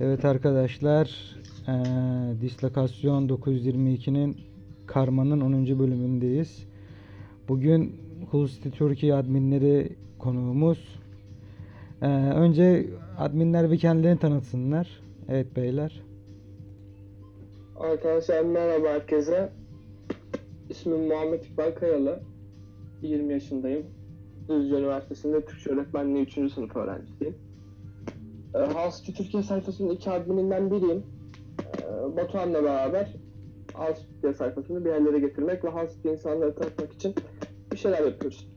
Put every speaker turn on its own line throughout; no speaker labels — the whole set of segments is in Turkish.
Evet arkadaşlar, eee Dislokasyon 922'nin Karma'nın 10. bölümündeyiz. Bugün Hull City Türkiye adminleri konuğumuz. Eee, önce adminler bir kendilerini tanıtsınlar. Evet beyler.
Arkadaşlar merhaba herkese. İsmim Muhammed İkbal Kayalı. 20 yaşındayım. Düzce Üniversitesi'nde Türkçe öğretmenliği 3. sınıf öğrencisiyim. E, Halsçı Türkiye sayfasının iki admininden biriyim. E, Batuhan'la beraber Halsçı Türkiye sayfasını bir yerlere getirmek ve Halsçı insanları tanıtmak için bir şeyler yapıyoruz.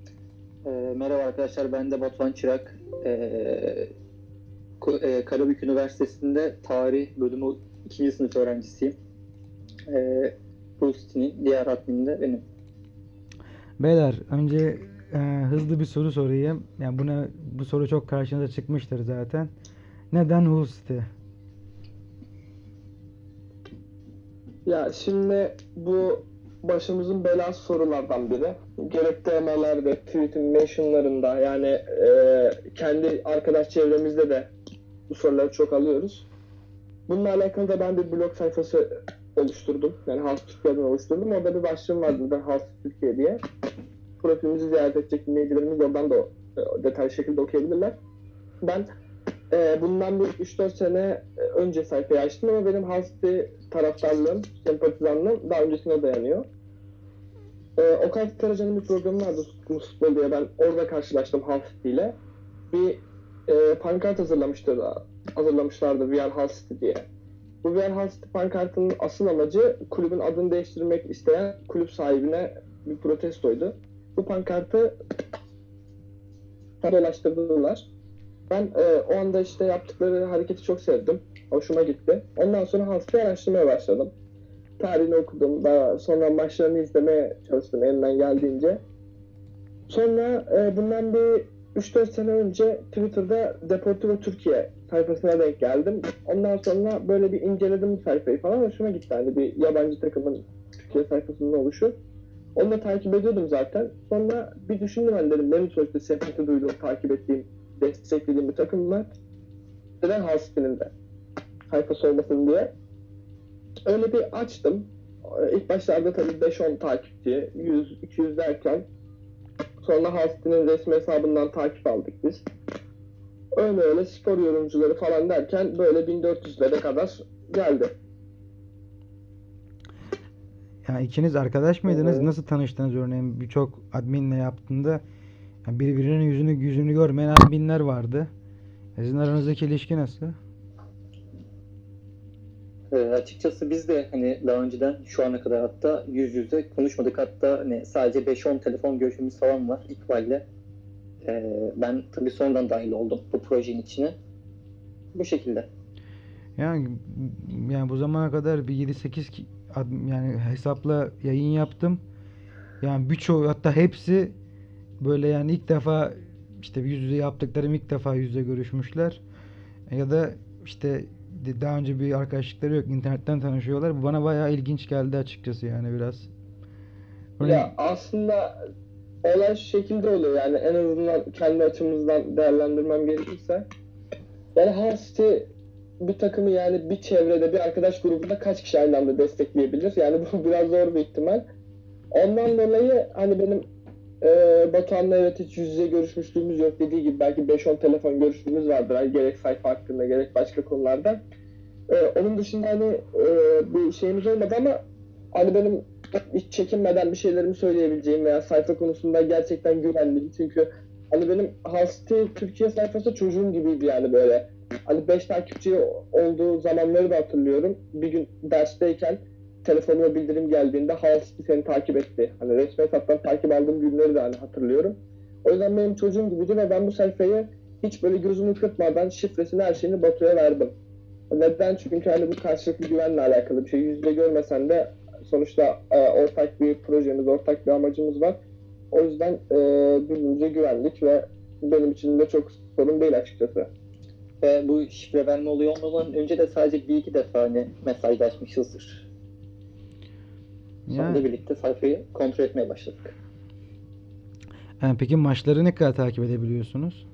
Ee, merhaba arkadaşlar, ben de Batuhan Çırak. Ee, e, Karabük Üniversitesi'nde tarih bölümü 2. sınıf öğrencisiyim. Ee, Rusti'nin diğer admini de benim.
Beyler önce eee, hızlı bir soru sorayım. Yani buna bu soru çok karşınıza çıkmıştır zaten. Neden Hull?
Ya şimdi bu başımızın belası sorulardan biri. Gerek DM'lerde, tweet'in mentionlarında yani e, kendi arkadaş çevremizde de bu soruları çok alıyoruz. Bununla alakalı da ben bir blog sayfası oluşturdum. Yani Halk Türkiye'den oluşturdum. Orada bir başlığım vardı da Halk Türkiye diye. Profilimizi ziyaret edecek dinleyicilerimiz oradan da e, detaylı şekilde okuyabilirler. Ben e, bundan bir 3-4 sene önce sayfayı açtım ama benim Halsey taraftarlığım, sempatizanlığım daha öncesine dayanıyor. E, Okay Karacan'ın bir programı vardı Tutkumuz diye. Ben orada karşılaştım Halsey ile. Bir e, pankart hazırlamıştı da, hazırlamışlardı Are Halsey diye. Bu Are Halsey pankartının asıl amacı kulübün adını değiştirmek isteyen kulüp sahibine bir protestoydu. Bu pankartı dolaştırdılar. Ben e, o anda işte yaptıkları hareketi çok sevdim. Hoşuma gitti. Ondan sonra Halsey'i araştırmaya başladım. Tarihini okudum. Daha sonra maçlarını izlemeye çalıştım elimden geldiğince. Sonra e, bundan bir 3-4 sene önce Twitter'da Deportivo Türkiye sayfasına denk geldim. Ondan sonra böyle bir inceledim sayfayı falan. Hoşuma gitti. Hani bir yabancı takımın Türkiye sayfasında oluşu. Onu da takip ediyordum zaten. Sonra bir düşündüm ben dedim. Benim sonuçta sempati duyduğum, takip ettiğim desteklediğim bir takım var. Neden Halsey'nin de sayfası olmasın diye. Öyle bir açtım. İlk başlarda tabii 5-10 takipçi, 100-200 derken sonra Halsey'nin resmi hesabından takip aldık biz. Öyle öyle spor yorumcuları falan derken böyle 1400'lere kadar geldi.
Yani ikiniz arkadaş mıydınız?
Evet.
Nasıl tanıştınız örneğin birçok adminle yaptığında yani birbirinin yüzünü yüzünü görmeyen adminler vardı. Sizin aranızdaki ilişki nasıl?
Ee, açıkçası biz de hani daha önceden şu ana kadar hatta yüz yüze konuşmadık. Hatta hani sadece 5-10 telefon görüşmemiz falan var İkbal'le. Ee, ben tabii sonradan dahil oldum bu projenin içine. Bu şekilde.
Yani yani bu zamana kadar bir 7-8 ki- ad- yani hesapla yayın yaptım. Yani birçoğu hatta hepsi böyle yani ilk defa işte yüz yüze yaptıklarım ilk defa yüz yüze görüşmüşler. Ya da işte daha önce bir arkadaşlıkları yok internetten tanışıyorlar. Bu bana bayağı ilginç geldi açıkçası yani biraz. Örneğin-
Ya aslında olay şu şekilde oluyor yani en azından kendi açımızdan değerlendirmem gerekirse. Yani Halsey bir takımı yani bir çevrede bir arkadaş grubunda kaç kişi aynı anda destekleyebilir? Yani bu biraz zor bir ihtimal. Ondan dolayı hani benim e, Batuhan'la evet hiç yüz yüze görüşmüşlüğümüz yok dediği gibi belki 5-10 telefon görüşmemiz vardır. Hani gerek sayfa hakkında gerek başka konularda. E, onun dışında hani e, bir şeyimiz olmadı ama hani benim hiç çekinmeden bir şeylerimi söyleyebileceğim veya sayfa konusunda gerçekten güvenliyim. Çünkü hani benim Halsey Türkiye sayfası çocuğum gibiydi yani böyle. Hani 5 takipçi olduğu zamanları da hatırlıyorum. Bir gün dersteyken telefonuma bildirim geldiğinde Halsey seni takip etti. Hani resmi hesaptan takip aldığım günleri de hani hatırlıyorum. O yüzden benim çocuğum gibiydi ve ben bu sayfayı hiç böyle gözümü kırpmadan şifresini her şeyini Batu'ya verdim. Neden? Çünkü hani bu karşılıklı güvenle alakalı bir şey. Yüzde görmesen de sonuçta e, ortak bir projemiz, ortak bir amacımız var. O yüzden e, birbirimize güvendik ve benim için de çok sorun değil açıkçası.
Ve bu şifre verme olayı olmadan önce de sadece bir iki defa hani mesajlaşmışızdır. Sonra
Yani-
birlikte sayfayı kontrol etmeye başladık.
Yani peki maçları ne kadar takip edebiliyorsunuz?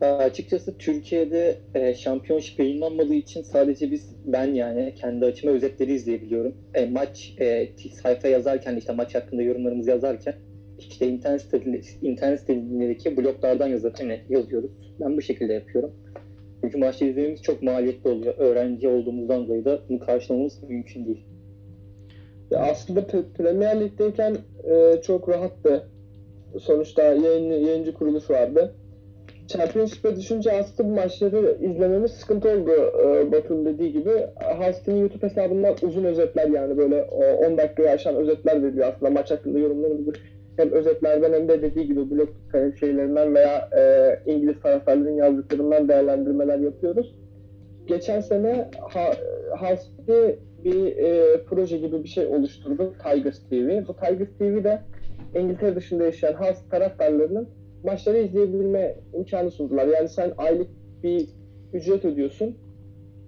Açıkçası Türkiye'de e, şampiyonşip yayınlanmadığı için sadece biz ben yani kendi açıma özetleri izleyebiliyorum. E, maç e, sayfa yazarken işte maç hakkında yorumlarımızı yazarken işte internet internet sitelerindeki bloglardan yazıp hani yazıyoruz. Ben bu şekilde yapıyorum. Çünkü maçı izlememiz çok maliyetli oluyor. Öğrenci olduğumuzdan dolayı da bunu karşılamamız mümkün değil.
Ya aslında Pre- Premier Lig'deyken e, çok rahattı. Sonuçta yayın, yayıncı kuruluş vardı. Championship'e düşünce aslında bu maçları izlememiz sıkıntı oldu e, Batu'nun dediği gibi. Hastin'in YouTube hesabından uzun özetler yani böyle o 10 dakikayı aşan özetler veriyor aslında maç hakkında yorumlarımızı hem özetlerden hem de dediği gibi blog şeylerinden veya e, İngiliz taraftarların yazdıklarından değerlendirmeler yapıyoruz. Geçen sene ha, Hasti bir e, proje gibi bir şey oluşturdu Tigers TV. Bu Tigers TV de İngiltere dışında yaşayan Hasti taraftarlarının maçları izleyebilme imkanı sundular. Yani sen aylık bir ücret ödüyorsun.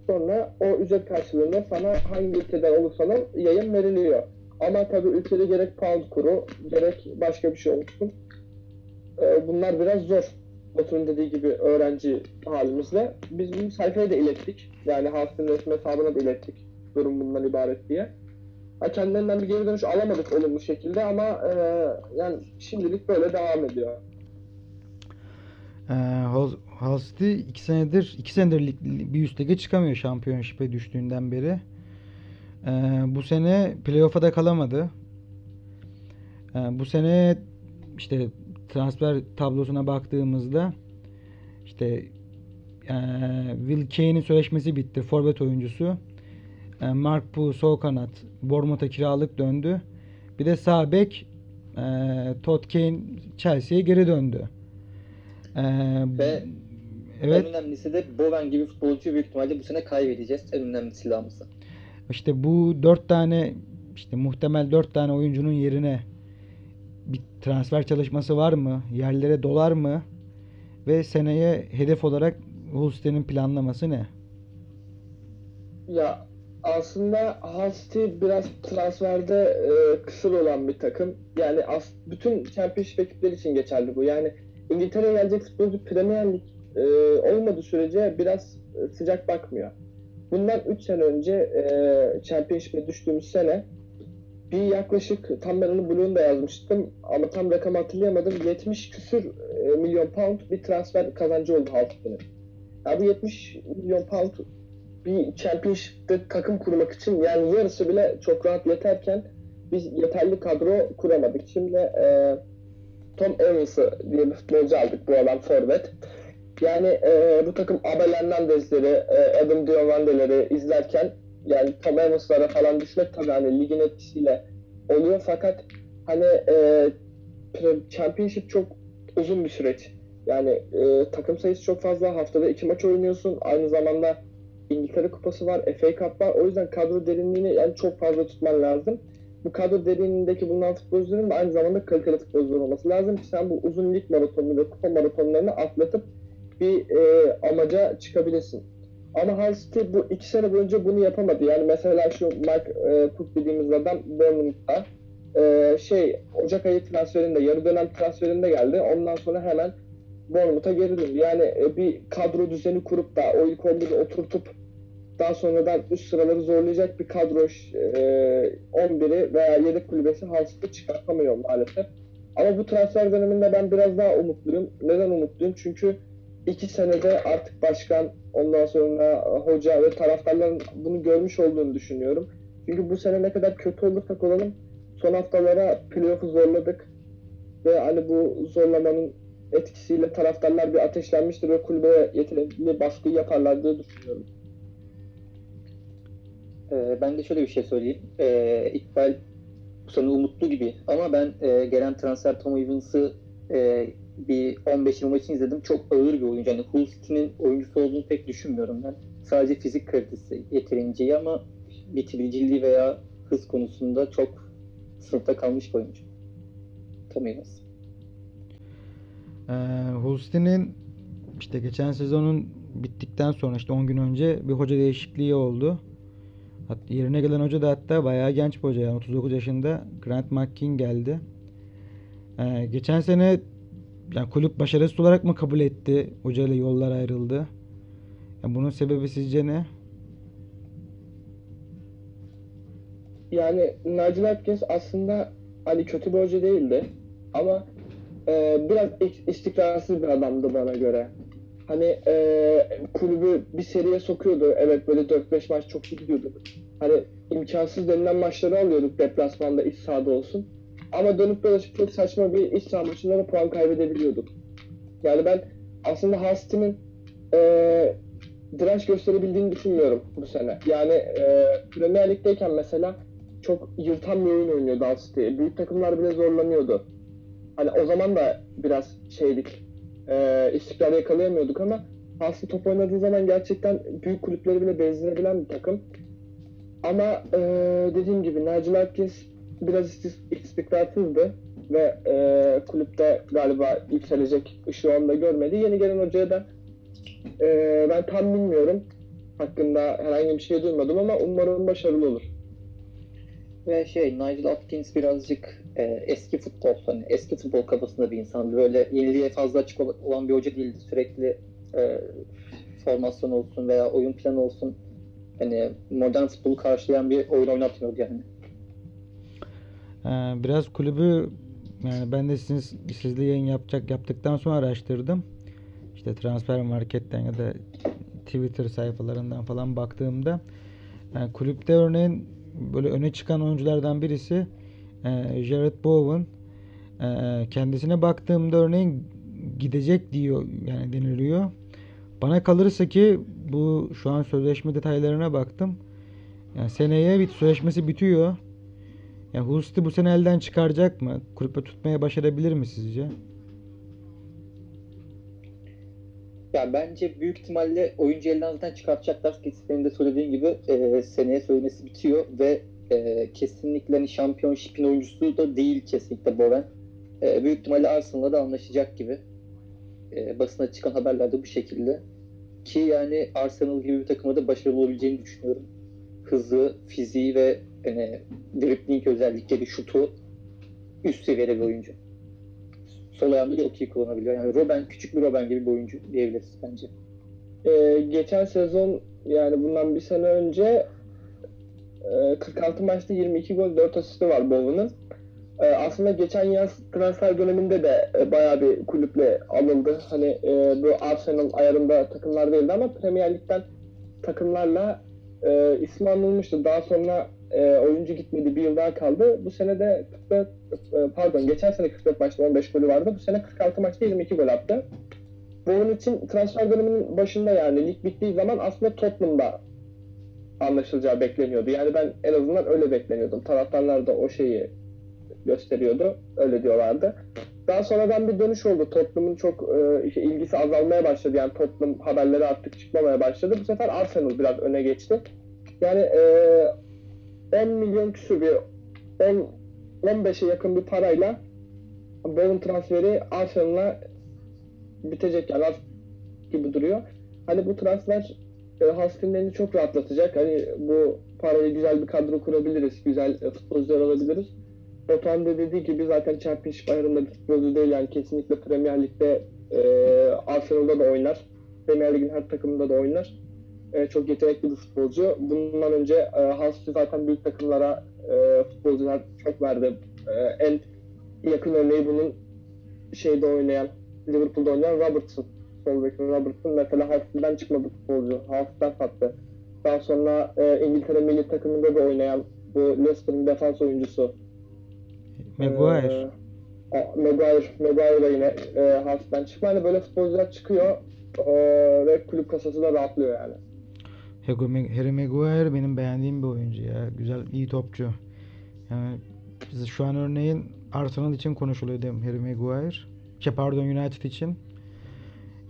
Sonra o ücret karşılığında sana hangi ülkeden olursan ol yayın veriliyor. Ama tabii ülkede gerek pound kuru gerek başka bir şey olsun. Ee, bunlar biraz zor. Batu'nun dediği gibi öğrenci halimizle. Biz bunu sayfaya da ilettik. Yani Haft'ın resmi hesabına da ilettik. Durum bundan ibaret diye. Ha, kendilerinden bir geri dönüş alamadık olumlu şekilde ama e, yani şimdilik böyle devam ediyor.
Hull City iki senedir iki senedir bir üst lige çıkamıyor şampiyonşipe düştüğünden beri. Ee, bu sene playoff'a da kalamadı. Ee, bu sene işte transfer tablosuna baktığımızda işte eee, Will Kane'in sözleşmesi bitti. Forvet oyuncusu. Ee, Mark Pu sol kanat Bournemouth'a kiralık döndü. Bir de sağ bek eee, Todd Kane Chelsea'ye geri döndü. Ee,
Ve
evet
En önemlisi de Bowen gibi futbolcu büyük ihtimalle bu sene kaybedeceğiz. En önemli silahımızı.
işte bu dört tane işte muhtemel dört tane oyuncunun yerine bir transfer çalışması var mı? Yerlere dolar mı? Ve seneye hedef olarak Hull City'nin planlaması ne?
Ya aslında Hull City biraz transferde e, kısır olan bir takım. Yani as, bütün Championship ekipleri için geçerli bu. Yani İngiltere'ye gelecek futbolcu Premier Lig e, olmadığı sürece biraz e, sıcak bakmıyor. Bundan 3 sene önce e, Championship'e düştüğümüz sene bir yaklaşık tam ben onu Blue'un yazmıştım ama tam rakamı hatırlayamadım. 70 küsür e, milyon pound bir transfer kazancı oldu Hull City'nin. Ya bu 70 milyon pound bir championship'te takım kurmak için yani yarısı bile çok rahat yeterken biz yeterli kadro kuramadık. Şimdi e, Tom Evans'ı diye bir futbolcu aldık bu adam forvet. Yani e, bu takım Abel Hernandez'leri, e, Adam Diomande'leri izlerken yani Tom Evans'lara falan düşmek tabii hani ligin etkisiyle oluyor fakat hani e, championship çok uzun bir süreç. Yani e, takım sayısı çok fazla. Haftada iki maç oynuyorsun. Aynı zamanda İngiltere Kupası var, FA Cup var. O yüzden kadro derinliğini yani çok fazla tutman lazım. Bu kadro derinliğindeki bulunan futbolcuların da aynı zamanda kaliteli futbolcular olması lazım sen bu uzun lig maratonunu ve kupa maratonlarını atlatıp bir e, amaca çıkabilesin. Ama Hull City bu iki sene boyunca bunu yapamadı. Yani mesela şu Mike e, Cook dediğimiz adam Bournemouth'ta e, şey Ocak ayı transferinde, yarı dönem transferinde geldi. Ondan sonra hemen Bournemouth'a geri döndü. Yani e, bir kadro düzeni kurup da o ilk 11'i oturtup daha sonradan üst sıraları zorlayacak bir kadro e, 11'i veya yedek kulübesi Hals'ta çıkartamıyor maalesef. Ama bu transfer döneminde ben biraz daha umutluyum. Neden umutluyum? Çünkü iki senede artık başkan, ondan sonra hoca ve taraftarların bunu görmüş olduğunu düşünüyorum. Çünkü bu sene ne kadar kötü olursak olalım son haftalara playoff'u zorladık. Ve hani bu zorlamanın etkisiyle taraftarlar bir ateşlenmiştir ve kulübe yeterli baskı yaparlar diye düşünüyorum.
Ee, ben de şöyle bir şey söyleyeyim. Ee, İkbal bu sene umutlu gibi ama ben e, gelen transfer Tom Evans'ı e, bir 15-20 maçını izledim. Çok ağır bir oyuncu. Yani Hull City'nin oyuncusu olduğunu pek düşünmüyorum ben. Sadece fizik kalitesi yeterince iyi ama bitiriciliği veya hız konusunda çok sınıfta kalmış bir oyuncu. Tom Evans.
Ee, Hull City'nin işte geçen sezonun bittikten sonra işte 10 gün önce bir hoca değişikliği oldu. Hatta yerine gelen hoca da hatta bayağı genç bir hoca yani 39 yaşında Grant McKean geldi. Ee, geçen sene yani kulüp başarısız olarak mı kabul etti? Hoca ile yollar ayrıldı. Ya bunun sebebi sizce ne?
Yani Nigel Atkins aslında hani kötü bir hoca değildi. Ama e, biraz is- istikrarsız bir adamdı bana göre. Hani e, kulübü bir seriye sokuyordu. Evet böyle 4-5 maç çok iyi gidiyordu. Hani imkansız denilen maçları alıyorduk deplasmanda iç sahada olsun. Ama dönüp dolaşıp çok saçma bir iç saha maçında da puan kaybedebiliyorduk. Yani ben aslında Hastim'in e, direnç gösterebildiğini düşünmüyorum bu sene. Yani e, Premier Lig'deyken mesela çok yırtan bir oyun oynuyordu Hull. Büyük takımlar bile zorlanıyordu. Hani o zaman da biraz şeydik, e, istikrar yakalayamıyorduk ama City top oynadığı zaman gerçekten büyük kulüpleri bile bezdirebilen bir takım. Ama e, dediğim gibi Nigel Atkins biraz istikrarsızdı ve e, kulüpte galiba yükselecek ışığı onda görmedi. Yeni gelen hocaya da e, ben tam bilmiyorum. Hakkında herhangi bir şey duymadım ama umarım başarılı olur.
Ve şey Nigel Atkins birazcık e, eski futbol, hani eski futbol kafasında bir insandı. Böyle yeniliğe fazla açık ol- olan bir hoca değildi. Sürekli e, formasyon olsun veya oyun planı olsun hani modern futbolu karşılayan bir oyun oynatmıyordu yani.
Ee, biraz kulübü yani ben de siz, sizle yayın yapacak yaptıktan sonra araştırdım. İşte transfer marketten ya da Twitter sayfalarından falan baktığımda yani kulüpte örneğin böyle öne çıkan oyunculardan birisi e, Jared Bowen. E, kendisine baktığımda örneğin gidecek diyor yani deniliyor. Bana kalırsa ki bu şu an sözleşme detaylarına baktım. Yani seneye bit sözleşmesi bitiyor. Ya Hulst'i bu sene elden çıkaracak mı? Kulüpte tutmaya başarabilir mi sizce?
Ya bence büyük ihtimalle oyuncu elden zaten çıkartacaklar. Ki senin de söylediğin gibi e, seneye sözleşmesi bitiyor ve e, kesinlikle hani şampiyonşipin oyuncusu da değil kesinlikle Bowen. E, büyük ihtimalle Arsenal'la da anlaşacak gibi. E, basına çıkan haberlerde bu şekilde. Ki yani Arsenal gibi bir takıma da başarılı olabileceğini düşünüyorum. Hızı, fiziği ve yani, dribbling özellikleri, şutu üst seviyede bir oyuncu. Sol ayağını çok iyi kullanabiliyor. Yani Robben, küçük bir Robben gibi bir oyuncu diyebiliriz bence.
Ee, geçen sezon yani bundan bir sene önce e, 46 maçta 22 gol 4 asisti var Bowen'ın. Ee, aslında geçen yaz transfer döneminde de e, bayağı bir kulüple alındı. Hani e, bu Arsenal ayarında takımlar değildi ama Premier Lig'den takımlarla e, ismi anılmıştı. Daha sonra e, oyuncu gitmedi. Bir yıl daha kaldı. Bu sene de 44, e, pardon geçen sene 44 maçta 15 golü vardı. Bu sene 46 maçta 22 gol attı. Bunun için transfer döneminin başında yani lig bittiği zaman aslında Tottenham'da anlaşılacağı bekleniyordu. Yani ben en azından öyle bekleniyordum. Taraftarlar da o şeyi gösteriyordu. Öyle diyorlardı. Daha sonradan bir dönüş oldu. Tottenham'ın çok e, ilgisi azalmaya başladı. Yani Tottenham haberleri artık çıkmamaya başladı. Bu sefer Arsenal biraz öne geçti. Yani e, 10 milyon küsur bir 10 15'e yakın bir parayla Bowen transferi Arsenal'a bitecek yani gibi duruyor. Hani bu transfer e, Hastinlerini çok rahatlatacak. Hani bu parayı güzel bir kadro kurabiliriz. Güzel e, futbolcular alabiliriz. Batuhan da dediği gibi zaten Championship ayarında bir futbolcu değil yani kesinlikle Premier Lig'de e, Arsenal'da da oynar. Premier Lig'in her takımında da oynar. E, çok yetenekli bir futbolcu. Bundan önce e, City zaten büyük takımlara e, futbolcular çok verdi. E, en yakın örneği bunun şeyde oynayan, Liverpool'da oynayan Robertson. Sol bek Robertson mesela Hull City'den çıkmadı futbolcu. Hull City'den sattı. Daha sonra e, İngiltere milli takımında da oynayan bu Leicester'ın defans oyuncusu.
Maguire.
Ee, a- Maguire, Maguire da yine e, Hull City'den çıkma. Hani böyle futbolcular çıkıyor e, ve kulüp kasası da rahatlıyor yani.
Harry Maguire benim beğendiğim bir oyuncu ya. Güzel, iyi topçu. Yani biz şu an örneğin Arsenal için konuşuluyor değil mi? Harry Maguire. Şey pardon United için.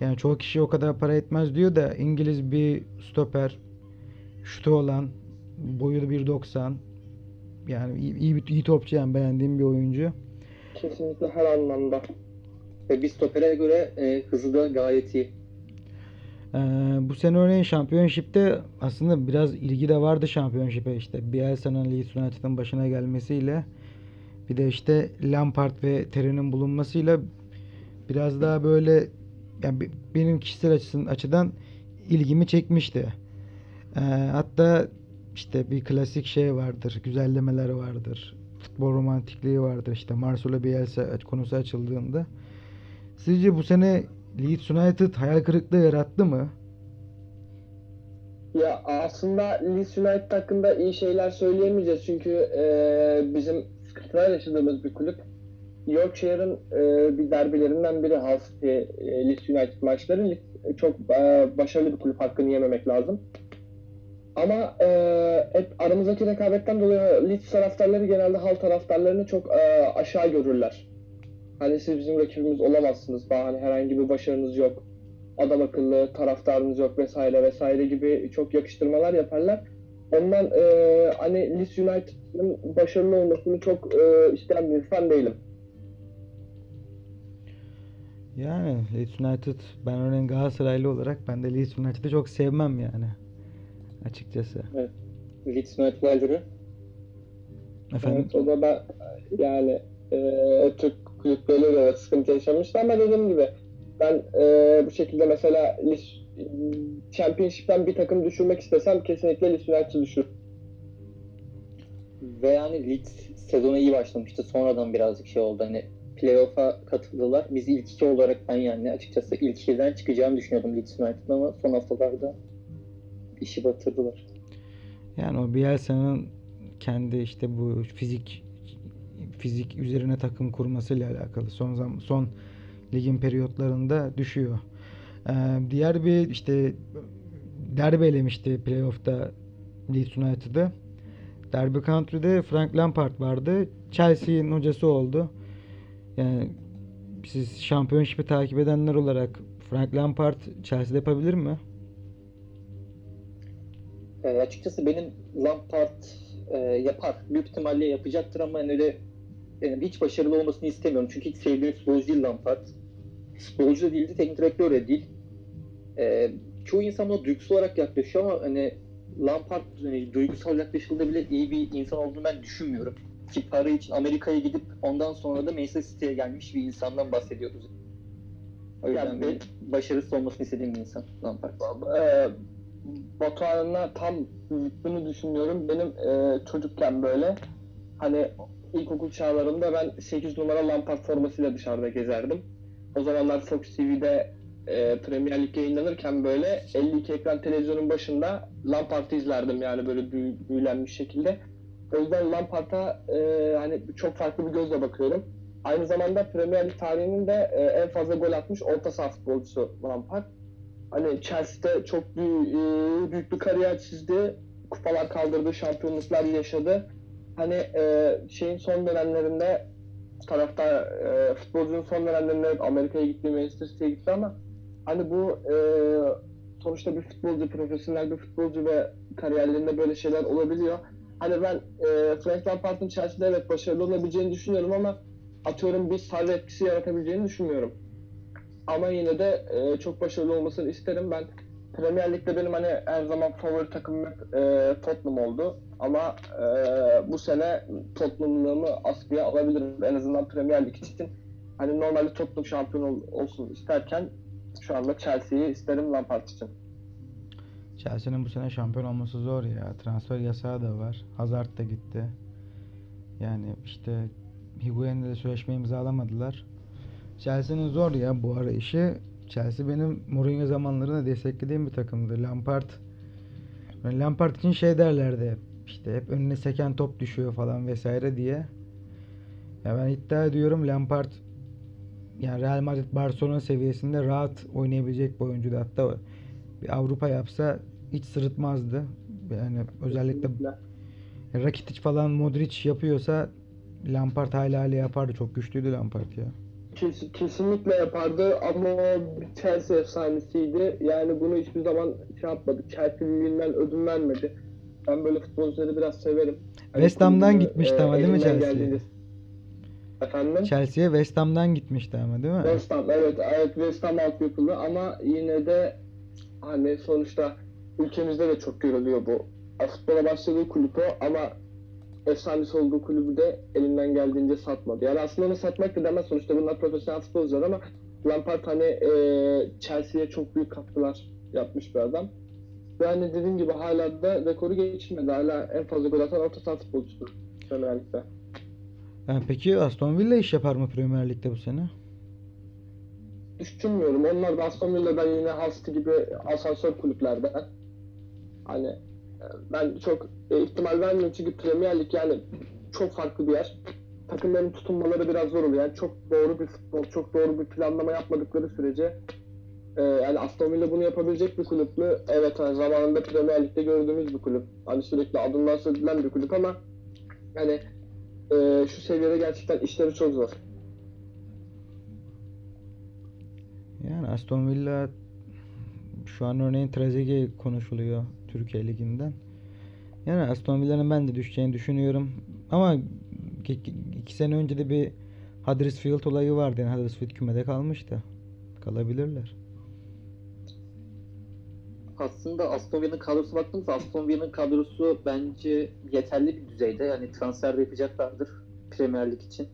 Yani çoğu kişi o kadar para etmez diyor da İngiliz bir stoper şutu olan boyu da 1.90 yani iyi, iyi, iyi topçu yani beğendiğim bir oyuncu.
Kesinlikle her anlamda.
Ve bir stopere göre e, hızı da gayet iyi.
Ee, bu sene örneğin Championship'te aslında biraz ilgi de vardı Championship'e işte Bielsa'nın Leeds United'ın başına gelmesiyle bir de işte Lampard ve Terry'nin bulunmasıyla biraz daha böyle yani be- benim kişisel açısın, açıdan ilgimi çekmişti. Ee, hatta işte bir klasik şey vardır, güzellemeler vardır, futbol romantikliği vardır. İşte Marcelo Bielsa konusu açıldığında. Sizce bu sene Leeds United hayal kırıklığı yarattı mı?
Ya aslında Leeds United hakkında iyi şeyler söyleyemeyeceğiz çünkü e, bizim sıkıntılar yaşadığımız bir kulüp. Yorkshire'ın e, bir derbilerinden biri Hull City e, Leeds United maçları. Leeds çok e, başarılı bir kulüp hakkını yememek lazım. Ama e, hep aramızdaki rekabetten dolayı Leeds taraftarları genelde Hull taraftarlarını çok e, aşağı görürler. Hani siz bizim rakibimiz olamazsınız daha hani herhangi bir başarınız yok adam akıllı taraftarınız yok vesaire vesaire gibi çok yakıştırmalar yaparlar. Ondan e, hani Leeds United'ın başarılı olmasını çok e, isteyen bir fan değilim.
Yani Leeds United ben örneğin Galatasaraylı olarak ben de Leeds United'ı çok sevmem yani açıkçası.
Leeds United
Efendim
Evet, o da ben yani e, Türk kulüpleriyle de sıkıntı yaşamıştı ama dediğim gibi ben e, bu şekilde mesela Championship'ten bir takım düşürmek istesem kesinlikle Leeds United'ı düşürürüm.
ve yani Leeds sezona iyi başlamıştı. Sonradan birazcık şey oldu. Hani playoff'a katıldılar. Biz ilk iki olarak ben yani açıkçası ilk ikiden çıkacağını düşünüyordum Leeds United'ın ama son haftalarda işi batırdılar.
yani o Bielsa'nın kendi işte bu fizik fizik üzerine takım kurmasıyla alakalı son zam son ligin periyotlarında düşüyor. Ee, diğer bir işte derbi elemişti playoff'ta Leeds United'ı. Derby Country'de Frank Lampard vardı. Chelsea'nin hocası oldu. Yani siz şampiyonşipi takip edenler olarak Frank Lampard Chelsea'de yapabilir mi?
E, açıkçası benim Lampard e, yapar. Büyük ihtimalle yapacaktır ama hani öyle yani hiç başarılı olmasını istemiyorum. Çünkü hiç sevdiğim futbolcu değil Lampard. Futbolcu da değildi, teknik direktör de değil. E, çoğu insan ona duygusal olarak yaklaşıyor ama hani Lampard hani duygusal yaklaşıldığında bile iyi bir insan olduğunu ben düşünmüyorum. Ki para için Amerika'ya gidip ondan sonra da Manchester City'ye gelmiş bir insandan bahsediyoruz. O yüzden
Yani
bir başarısız olmasını istediğim bir insan Lampard.
e, Batuhan'la tam zıttını düşünüyorum. Benim e, çocukken böyle hani ilkokul çağlarında ben 8 numara Lampard formasıyla dışarıda gezerdim. O zamanlar Fox TV'de e, Premier Lig yayınlanırken böyle 52 ekran televizyonun başında Lampard'ı izlerdim yani böyle büyü- büyülenmiş şekilde. O yüzden Lampard'a e, hani çok farklı bir gözle bakıyorum. Aynı zamanda Premier Lig tarihinin de e, en fazla gol atmış orta saha futbolcusu Lampard. Hani Chelsea'de çok büyük, e, büyük bir kariyer çizdi. Kupalar kaldırdı, şampiyonluklar yaşadı. Hani e, şeyin son dönemlerinde tarafta e, futbolcunun son dönemlerinde Amerika'ya gitti, Manchester City'ye gitti ama hani bu e, sonuçta bir futbolcu, profesyonel bir futbolcu ve kariyerlerinde böyle şeyler olabiliyor. Hani ben e, Frank Lampard'ın Chelsea'de evet başarılı olabileceğini düşünüyorum ama atıyorum bir sarı etkisi yaratabileceğini düşünmüyorum. Ama yine de e, çok başarılı olmasını isterim. Ben Premier Lig'de benim hani her zaman favori takımım hep e, Tottenham oldu. Ama e, bu sene Tottenham'lığımı askıya alabilirim. En azından Premier Lig için. Hani normalde Tottenham şampiyon ol- olsun isterken şu anda Chelsea'yi isterim Lampard için.
Chelsea'nin bu sene şampiyon olması zor ya. Transfer yasağı da var. Hazard da gitti. Yani işte Higuain'le de sözleşme imzalamadılar. Chelsea'nin zor ya bu ara işi. Chelsea benim Mourinho zamanlarında desteklediğim bir takımdı. Lampard yani Lampard için şey derlerdi hep. İşte hep önüne seken top düşüyor falan vesaire diye. Ya ben iddia ediyorum Lampard yani Real Madrid Barcelona seviyesinde rahat oynayabilecek bir oyuncuydu. Hatta bir Avrupa yapsa hiç sırıtmazdı. Yani özellikle Rakitic falan Modric yapıyorsa Lampard hala hala yapardı. Çok güçlüydü Lampard ya.
Kes- kesinlikle yapardı ama o Chelsea efsanesiydi. Yani bunu hiçbir zaman şey yapmadı. Chelsea'liğinden ödün vermedi. Ben böyle futbolcuları biraz severim. Hani
West Ham'dan gitmişti ama değil mi
geldiğince- Efendim?
Chelsea'ye West Ham'dan gitmişti ama değil mi?
West Ham evet, evet West Ham altyapılı ama yine de hani sonuçta ülkemizde de çok görülüyor bu. Futbola başladığı kulüp o ama efsanesi olduğu kulübü de elinden geldiğince satmadı. Yani aslında onu satmak da demez sonuçta bunlar profesyonel futbolcular ama Lampard hani e, Chelsea'ye çok büyük katkılar yapmış bir adam. Ve hani dediğim gibi hala da rekoru geçmedi. Hala en fazla gol atan orta saha futbolcusu Premier Lig'de.
Yani peki Aston Villa iş yapar mı Premier Lig'de bu sene?
Düşünmüyorum. Onlar da Aston Villa'dan yine City gibi asansör kulüplerden. Hani ben çok e, ihtimal vermiyorum çünkü Premier Lig yani çok farklı bir yer. Takımların tutunmaları biraz zor oluyor. Yani çok doğru bir futbol, çok doğru bir planlama yapmadıkları sürece e, yani Aston Villa bunu yapabilecek bir kulüp mü? Evet hani zamanında Premier Lig'de gördüğümüz bir kulüp. Hani sürekli adından söz edilen bir kulüp ama yani e, şu seviyede gerçekten işleri çok zor.
Yani Aston Villa şu an örneğin Trezeguet konuşuluyor Türkiye Ligi'nden. Yani Aston Villa'nın ben de düşeceğini düşünüyorum. Ama iki, iki sene önce de bir Huddersfield olayı vardı. Yani Huddersfield kümede kalmıştı. Kalabilirler.
Aslında Aston Villa'nın kadrosu baktığımızda Aston Villa'nın kadrosu bence yeterli bir düzeyde. Yani transfer de yapacaklardır Premier Lig için.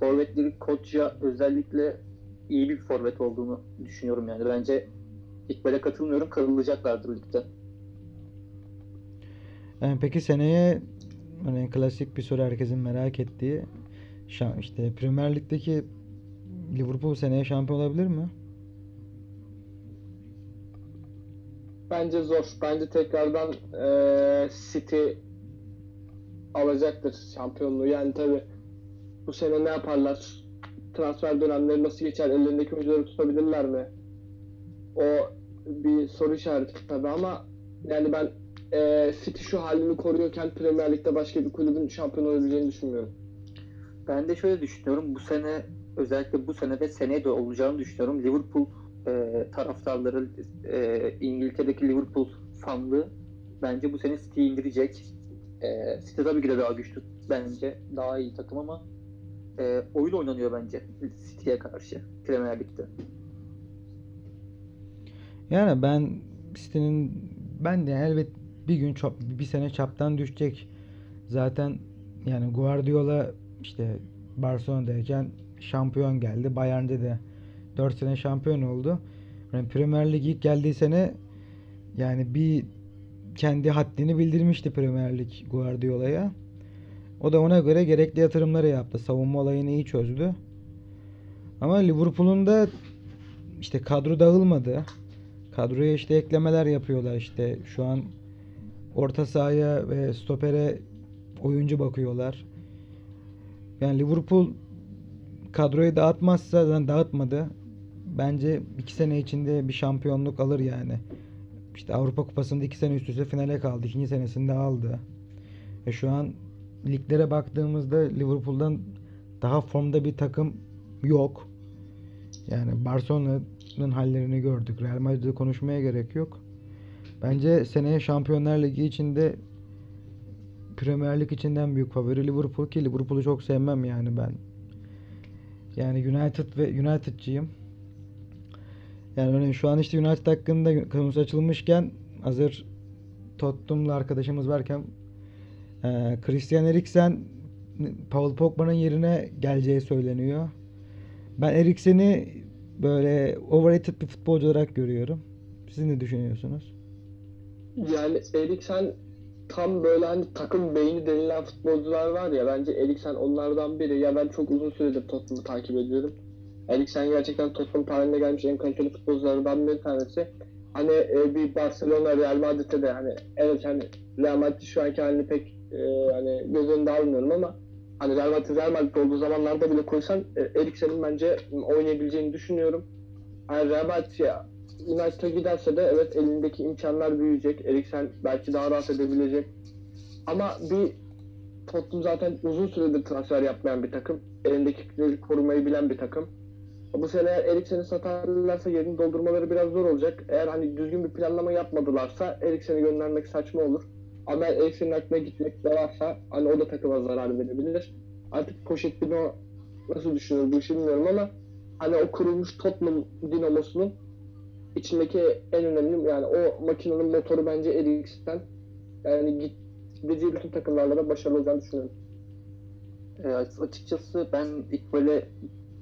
Forvetleri Koçya özellikle iyi bir forvet olduğunu düşünüyorum yani. Bence İkbal'e katılmıyorum. Kırılacaklardır ligde.
Yani peki seneye hani klasik bir soru herkesin merak ettiği işte Premier Lig'deki Liverpool seneye şampiyon olabilir mi?
Bence zor. Bence tekrardan eee City alacaktır şampiyonluğu. Yani tabi bu sene ne yaparlar? Transfer dönemleri nasıl geçer? Ellerindeki oyuncuları tutabilirler mi? O bir soru işareti tabi ama yani ben eee City şu halini koruyorken Premier Lig'de başka bir kulübün şampiyon olabileceğini düşünmüyorum.
Ben de şöyle düşünüyorum. Bu sene özellikle bu sene ve seneye de olacağını düşünüyorum. Liverpool e, taraftarları e, İngiltere'deki Liverpool fanlığı bence bu sene City'yi indirecek. E, City tabii ki de daha güçlü bence. Daha iyi takım ama e, oyun oynanıyor bence City'ye karşı Premier Lig'de.
Yani ben City'nin ben de elbet bir gün çap, bir sene çaptan düşecek. Zaten yani Guardiola işte Barcelona'dayken şampiyon geldi. Bayern'de de 4 sene şampiyon oldu. Yani Premier Lig ilk geldiği sene yani bir kendi haddini bildirmişti Premier Lig Guardiola'ya. O da ona göre gerekli yatırımları yaptı. Savunma olayını iyi çözdü. Ama Liverpool'un da işte kadro dağılmadı. Kadroya işte eklemeler yapıyorlar işte. Şu an orta sahaya ve stopere oyuncu bakıyorlar. Yani Liverpool kadroyu dağıtmazsa zaten dağıtmadı. Bence iki sene içinde bir şampiyonluk alır yani. İşte Avrupa Kupası'nda iki sene üst üste finale kaldı. İkinci senesinde aldı. Ve şu an liglere baktığımızda Liverpool'dan daha formda bir takım yok. Yani Barcelona'nın hallerini gördük. Real Madrid'i konuşmaya gerek yok. Bence seneye Şampiyonlar Ligi içinde Premier Lig içinden büyük favori Liverpool ki Liverpool'u çok sevmem yani ben. Yani United ve United'cıyım. Yani örneğin şu an işte United hakkında konusu açılmışken hazır Tottenham'lı arkadaşımız varken eee Christian Eriksen Paul Pogba'nın yerine geleceği söyleniyor. Ben Eriksen'i böyle overrated bir futbolcu olarak görüyorum. Siz ne düşünüyorsunuz?
Yani Eriksen tam böyle hani takım beyni denilen futbolcular var ya bence Eriksen onlardan biri. Ya ben çok uzun süredir Tottenham'ı takip ediyorum. Eriksen gerçekten Tottenham tarihinde gelmiş en kaliteli futbolculardan bir tanesi. Hani e, bir Barcelona, Real Madrid'de de hani evet hani Real Madrid şu anki halini pek e, hani göz önünde almıyorum ama hani Real Madrid Real Madrid olduğu zamanlarda bile koysan e, Eriksen'in bence oynayabileceğini düşünüyorum. Hani Real Madrid United'a giderse de evet elindeki imkanlar büyüyecek. Eriksen belki daha rahat edebilecek. Ama bir Tottenham zaten uzun süredir transfer yapmayan bir takım. Elindekileri korumayı bilen bir takım. Bu sene Eriksen'i satarlarsa yerini doldurmaları biraz zor olacak. Eğer hani düzgün bir planlama yapmadılarsa Eriksen'i göndermek saçma olur. Ama eğer Eriksen'in aklına gitmek de varsa hani o da takıma zarar verebilir. Artık Pochettino nasıl düşünüyor bu işi bilmiyorum ama hani o kurulmuş Tottenham dinamosunun içindeki en önemli yani o makinenin motoru bence Eriksen. Yani git, gideceği bütün takımlarla da başarılı olacağını düşünüyorum.
E, açıkçası ben ilk böyle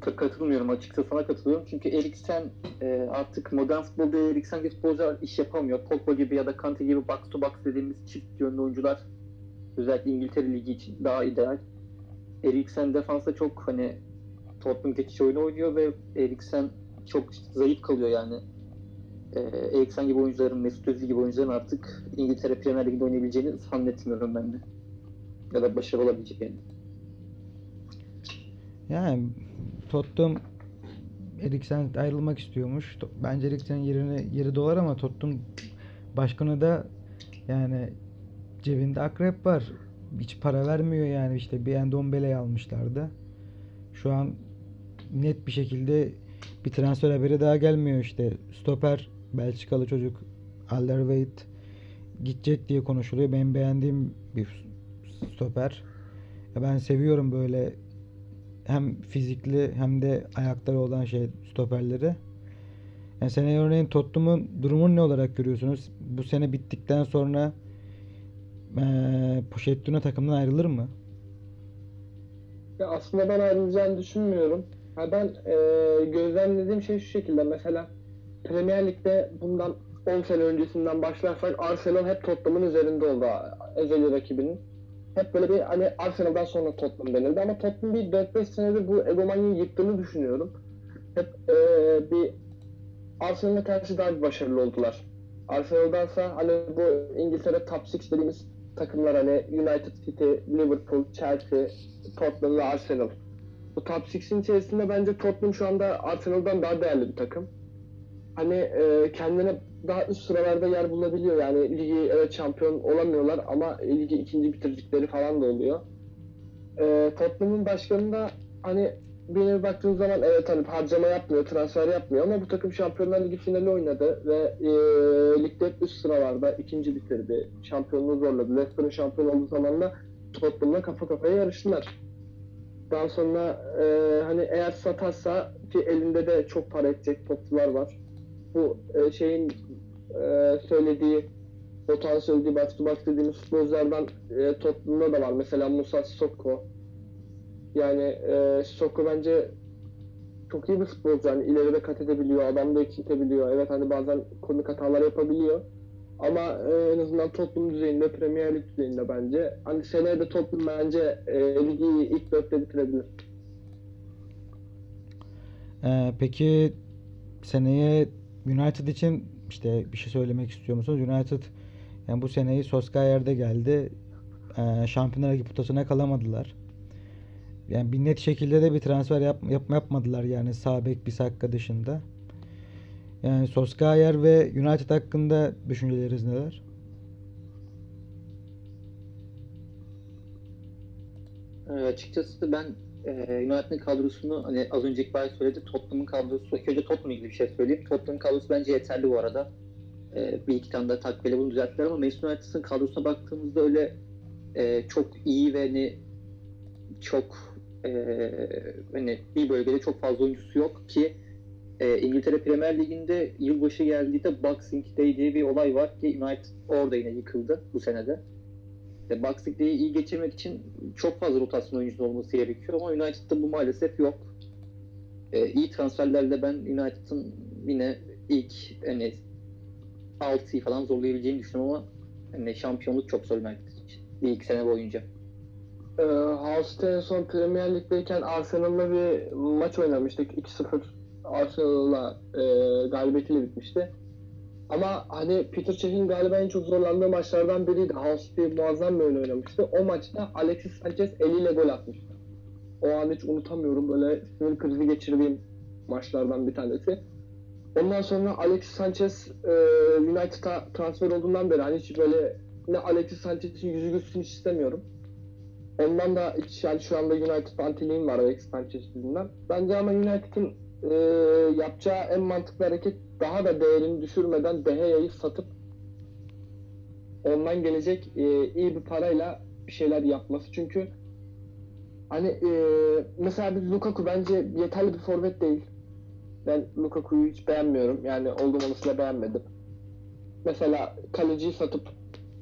katılmıyorum açıkçası sana katılıyorum. Çünkü Eriksen e, artık modern futbolda Eriksen gibi futbolcular iş yapamıyor. Pogba gibi ya da Kante gibi box to box dediğimiz çift yönlü oyuncular özellikle İngiltere Ligi için daha ideal. Eriksen defansta çok hani Tottenham geçiş oyunu oynuyor ve Eriksen çok zayıf kalıyor yani. E, Eriksen gibi oyuncuların, Mesut Özil gibi oyuncuların artık İngiltere Premier Ligi'de oynayabileceğini zannetmiyorum ben de. Ya da başarılı olabileceğini.
Yani Tottenham Eriksen ayrılmak istiyormuş. Bence Eriksen'in yerine yeri dolar ama Tottenham başkanı da yani cebinde akrep var. Hiç para vermiyor yani işte bir Endombele'yi almışlardı. Şu an net bir şekilde bir transfer haberi daha gelmiyor işte. Stoper Belçikalı çocuk Alderweireld gidecek diye konuşuluyor. Benim beğendiğim bir stoper. Ben seviyorum böyle hem fizikli hem de ayakları olan şey stoperleri. Yani seneye örneğin Tottenham'ın durumunu ne olarak görüyorsunuz? Bu sene bittikten sonra eee Pochettino takımdan ayrılır mı?
Ya aslında ben ayrılacağını düşünmüyorum. Ha ben e, gözlemlediğim şey şu şekilde. Mesela Premier Lig'de bundan 10 sene öncesinden başlarsak Arsenal hep Tottenham'ın üzerinde oldu. Ezeli rakibinin. Hep böyle bir hani Arsenal'dan sonra Tottenham denildi ama Tottenham bir 4-5 senedir bu egomanyayı yıktığını düşünüyorum. Hep e, bir Arsenal'a karşı daha bir başarılı oldular. Arsenal'dansa hani bu İngiltere Top 6 dediğimiz takımlar hani United City, Liverpool, Chelsea, Tottenham ve Arsenal. Bu top 6'in içerisinde bence Tottenham şu anda Arsenal'dan daha değerli bir takım. Hani e, kendine daha üst sıralarda yer bulabiliyor. Yani ligi evet şampiyon olamıyorlar ama ligi ikinci bitirdikleri falan da oluyor. E, Tottenham'ın başkanı da hani bir yere baktığın zaman evet hani harcama yapmıyor, transfer yapmıyor ama bu takım Şampiyonlar Ligi finali oynadı ve e, ligde üst sıralarda ikinci bitirdi. Şampiyonluğu zorladı. Leicester'ın şampiyon olduğu zaman da Tottenham'la kafa kafaya yarıştılar. Daha sonra e, hani eğer satarsa ki elinde de çok para edecek topçular var. Bu e, şeyin e, söylediği Batuhan söylediği box to box dediğimiz futbolculardan e, Tottenham'da da var. Mesela Musa Sissoko. Yani e, Sissoko bence çok iyi bir futbolcu. Yani ileride kat edebiliyor, adam da eksiltebiliyor. Evet hani bazen komik hatalar yapabiliyor. Ama e, en azından Tottenham düzeyinde, Premier Lig düzeyinde bence. Hani seneye de Tottenham bence e, ligi ilk dörtte bitirebilir.
Eee, peki seneye United için işte bir şey söylemek istiyor musunuz? United yani bu seneyi Solskjaer'de geldi. Eee Şampiyonlar Ligi potasına kalamadılar. Yani bir net şekilde de bir transfer yap, yap- yapmadılar yani sağ bek Bissaka dışında. Yani Solskjaer ve United hakkında düşünceleriniz neler?
Ee, açıkçası ben e, United'ın kadrosunu hani az önce İkbal söyledi Tottenham'ın kadrosu ilk önce Tottenham'la ilgili bir şey söyleyeyim. Tottenham'ın kadrosu bence yeterli bu arada. Ee, bir iki tane daha takviyeyle bunu düzelttiler ama Manchester United'ın kadrosuna baktığımızda öyle e, çok iyi ve hani çok e, hani bir bölgede çok fazla oyuncusu yok ki e, İngiltere Premier Ligi'nde yılbaşı geldiğinde Boxing Day diye bir olay var ki United orada yine yıkıldı bu senede. E, Day'i iyi geçirmek için çok fazla rotasyon oyuncusu olması gerekiyor ama United'da bu maalesef yok. E, iyi transferlerle ben United'ın yine ilk hani 6'yı falan zorlayabileceğini düşünüyorum ama hani şampiyonluk çok zor United için. Bir iki sene boyunca.
E, House'da en son Premier Lig'deyken Arsenal'la bir maç oynamıştık. 2-0 Arsenal'la e, galibiyetiyle bitmişti. Ama hani Peter Cech'in galiba en çok zorlandığı maçlardan biriydi. House bir muazzam bir oyun oynamıştı. O maçta Alexis Sanchez eliyle gol atmıştı. O an hiç unutamıyorum. Böyle sinir krizi geçirdiğim maçlardan bir tanesi. Ondan sonra Alexis Sanchez e, United'a transfer olduğundan beri hani hiç böyle ne Alexis Sanchez'in yüzü gülsün hiç istemiyorum. Ondan da hiç yani şu anda United antiliğim var Alexis Sanchez yüzünden. Bence ama United'ın e, yapacağı en mantıklı hareket daha da değerini düşürmeden De Gea'yı satıp ondan gelecek e, iyi bir parayla bir şeyler yapması. Çünkü hani e, mesela bir Lukaku bence yeterli bir forvet değil. Ben Lukaku'yu hiç beğenmiyorum. Yani olduğum olasıyla beğenmedim. Mesela kaleciyi satıp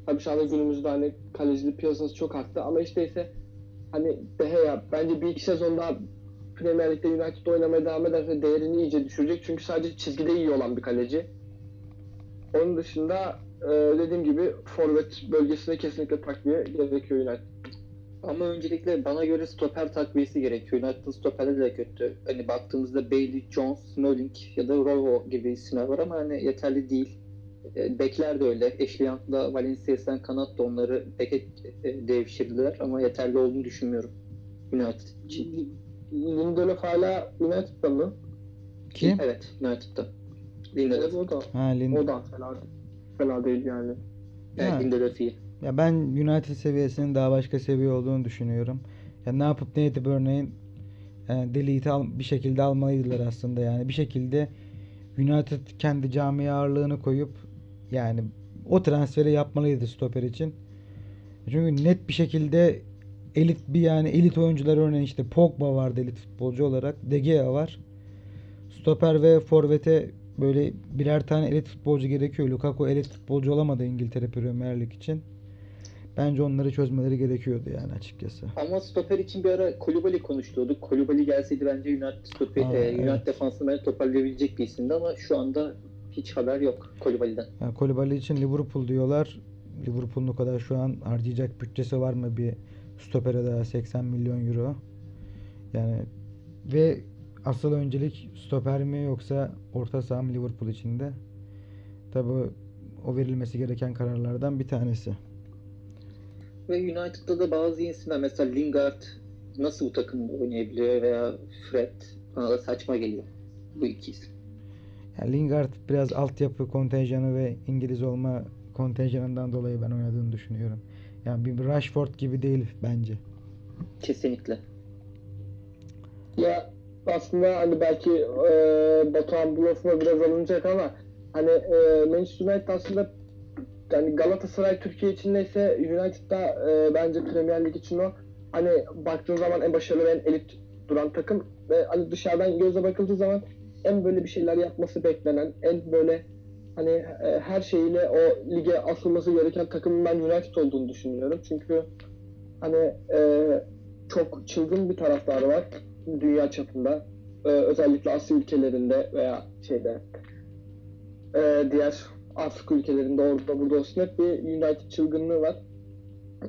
tabii şu anda günümüzde hani kalecilik piyasası çok arttı ama işte ise hani De Gea bence bir iki sezon daha Premier Lig'de United'da oynamaya devam ederse değerini iyice düşürecek. Çünkü sadece çizgide iyi olan bir kaleci. Onun dışında e, dediğim gibi forvet bölgesine kesinlikle takviye gerekiyor United.
Ama öncelikle bana göre stoper takviyesi gerekiyor. United'ın stoperleri de kötü. Hani baktığımızda Bailey, Jones, Smalling ya da Rojo gibi isimler var ama hani yeterli değil. E, Bekler de öyle. Ashley Young'la Valencia Sen Kanat da onları beke devşirdiler ama yeterli olduğunu düşünmüyorum. United için.
Lindelöf hala United'da mı?
Kim?
Evet, United'da.
Evet,
Lindelöf.
o da,
Ha, Lind-
o da fena, fena değil yani.
Evet,
Ha.
Lindelöf iyi.
Ya ben United seviyesinin daha başka seviye olduğunu düşünüyorum. Ya ne yapıp ne edip örneğin e, Delite'i al, bir şekilde almalıydılar aslında yani. Bir şekilde United kendi cami ağırlığını koyup yani o transferi yapmalıydı stoper için. Çünkü net bir şekilde elit bir yani elit oyuncular örneğin işte Pogba vardı elit futbolcu olarak. De Gea var. Stoper ve forvete böyle birer tane elit futbolcu gerekiyor. Lukaku elit futbolcu olamadı İngiltere Premier Lig için. Bence onları çözmeleri gerekiyordu yani açıkçası.
Ama stoper için bir ara Kolibali konuşuyorduk. Kolibali gelseydi bence United stoper,
Aa,
e,
evet.
United defansını bence toparlayabilecek bir isimdi ama şu anda hiç haber yok Kolibali'den.
Yani Kolibali için Liverpool diyorlar. Liverpool'un o kadar şu an harcayacak bütçesi var mı bir stopere daha 80 milyon euro. Yani ve asıl öncelik stoper mi yoksa orta saha mı Liverpool için de. Tabi o verilmesi gereken kararlardan bir tanesi.
Ve United'da da bazı isimler mesela Lingard nasıl bu takımda oynayabiliyor veya Fred bana da saçma geliyor bu iki isim.
Yani Lingard biraz altyapı kontenjanı ve İngiliz olma kontenjanından dolayı ben oynadığını düşünüyorum. Yani bir Rashford gibi değil bence.
Kesinlikle.
Ya aslında hani belki e, Batuhan bu biraz alınacak ama hani e, Manchester United aslında yani Galatasaray Türkiye için neyse United'da e, bence Premier Lig için o hani baktığın zaman en başarılı ve en elit duran takım ve hani dışarıdan göze bakıldığı zaman en böyle bir şeyler yapması beklenen en böyle hani e, her şeyiyle o lige asılması gereken takımın ben United olduğunu düşünüyorum. Çünkü hani e, çok çılgın bir taraftarı var dünya çapında. Ee, özellikle Asya ülkelerinde veya şeyde e, diğer Afrika ülkelerinde orada burada olsun hep bir United çılgınlığı var.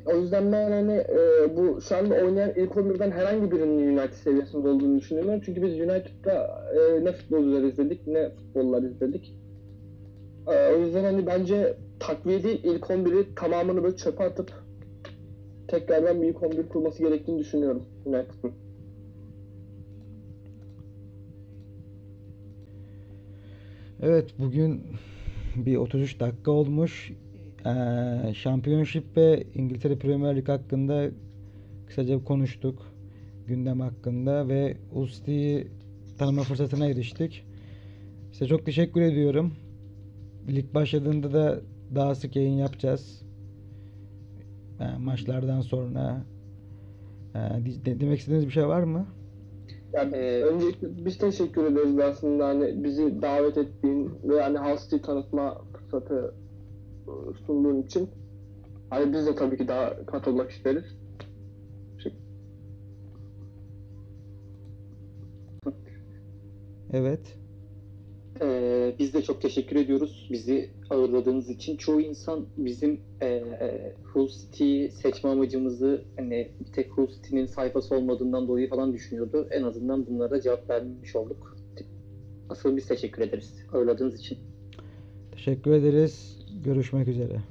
O yüzden ben hani e, bu şu anda oynayan ilk 11'den herhangi birinin United seviyesinde olduğunu düşünüyorum. Çünkü biz United'da e, ne futbolcular izledik ne futbollar izledik. E, o yüzden hani bence takviye değil ilk 11'i tamamını böyle çöpe atıp tekrardan bir ilk 11 kurması gerektiğini düşünüyorum United'ın.
Evet bugün bir 33 dakika olmuş. Ee, Championship ve İngiltere Premier Lig hakkında kısaca konuştuk. Gündem hakkında ve Usti'yi tanıma fırsatına eriştik. Size çok teşekkür ediyorum. Lig başladığında da daha sık yayın yapacağız. Ee, maçlardan sonra. Ee, de- demek istediğiniz bir şey var mı?
Yani
Ee,
öncelikle biz teşekkür ederiz aslında hani bizi davet ettiğin ve hani City tanıtma fırsatı e, sunduğun için. Hani biz de tabii ki daha katılmak isteriz.
Evet.
Ee, biz de çok teşekkür ediyoruz bizi ağırladığınız için. Çoğu insan bizim e, Hull City seçme amacımızı hani bir tek Hull City'nin sayfası olmadığından dolayı falan düşünüyordu. En azından bunlara cevap vermiş olduk. Asıl biz teşekkür ederiz ağırladığınız için.
Teşekkür ederiz. Görüşmek üzere.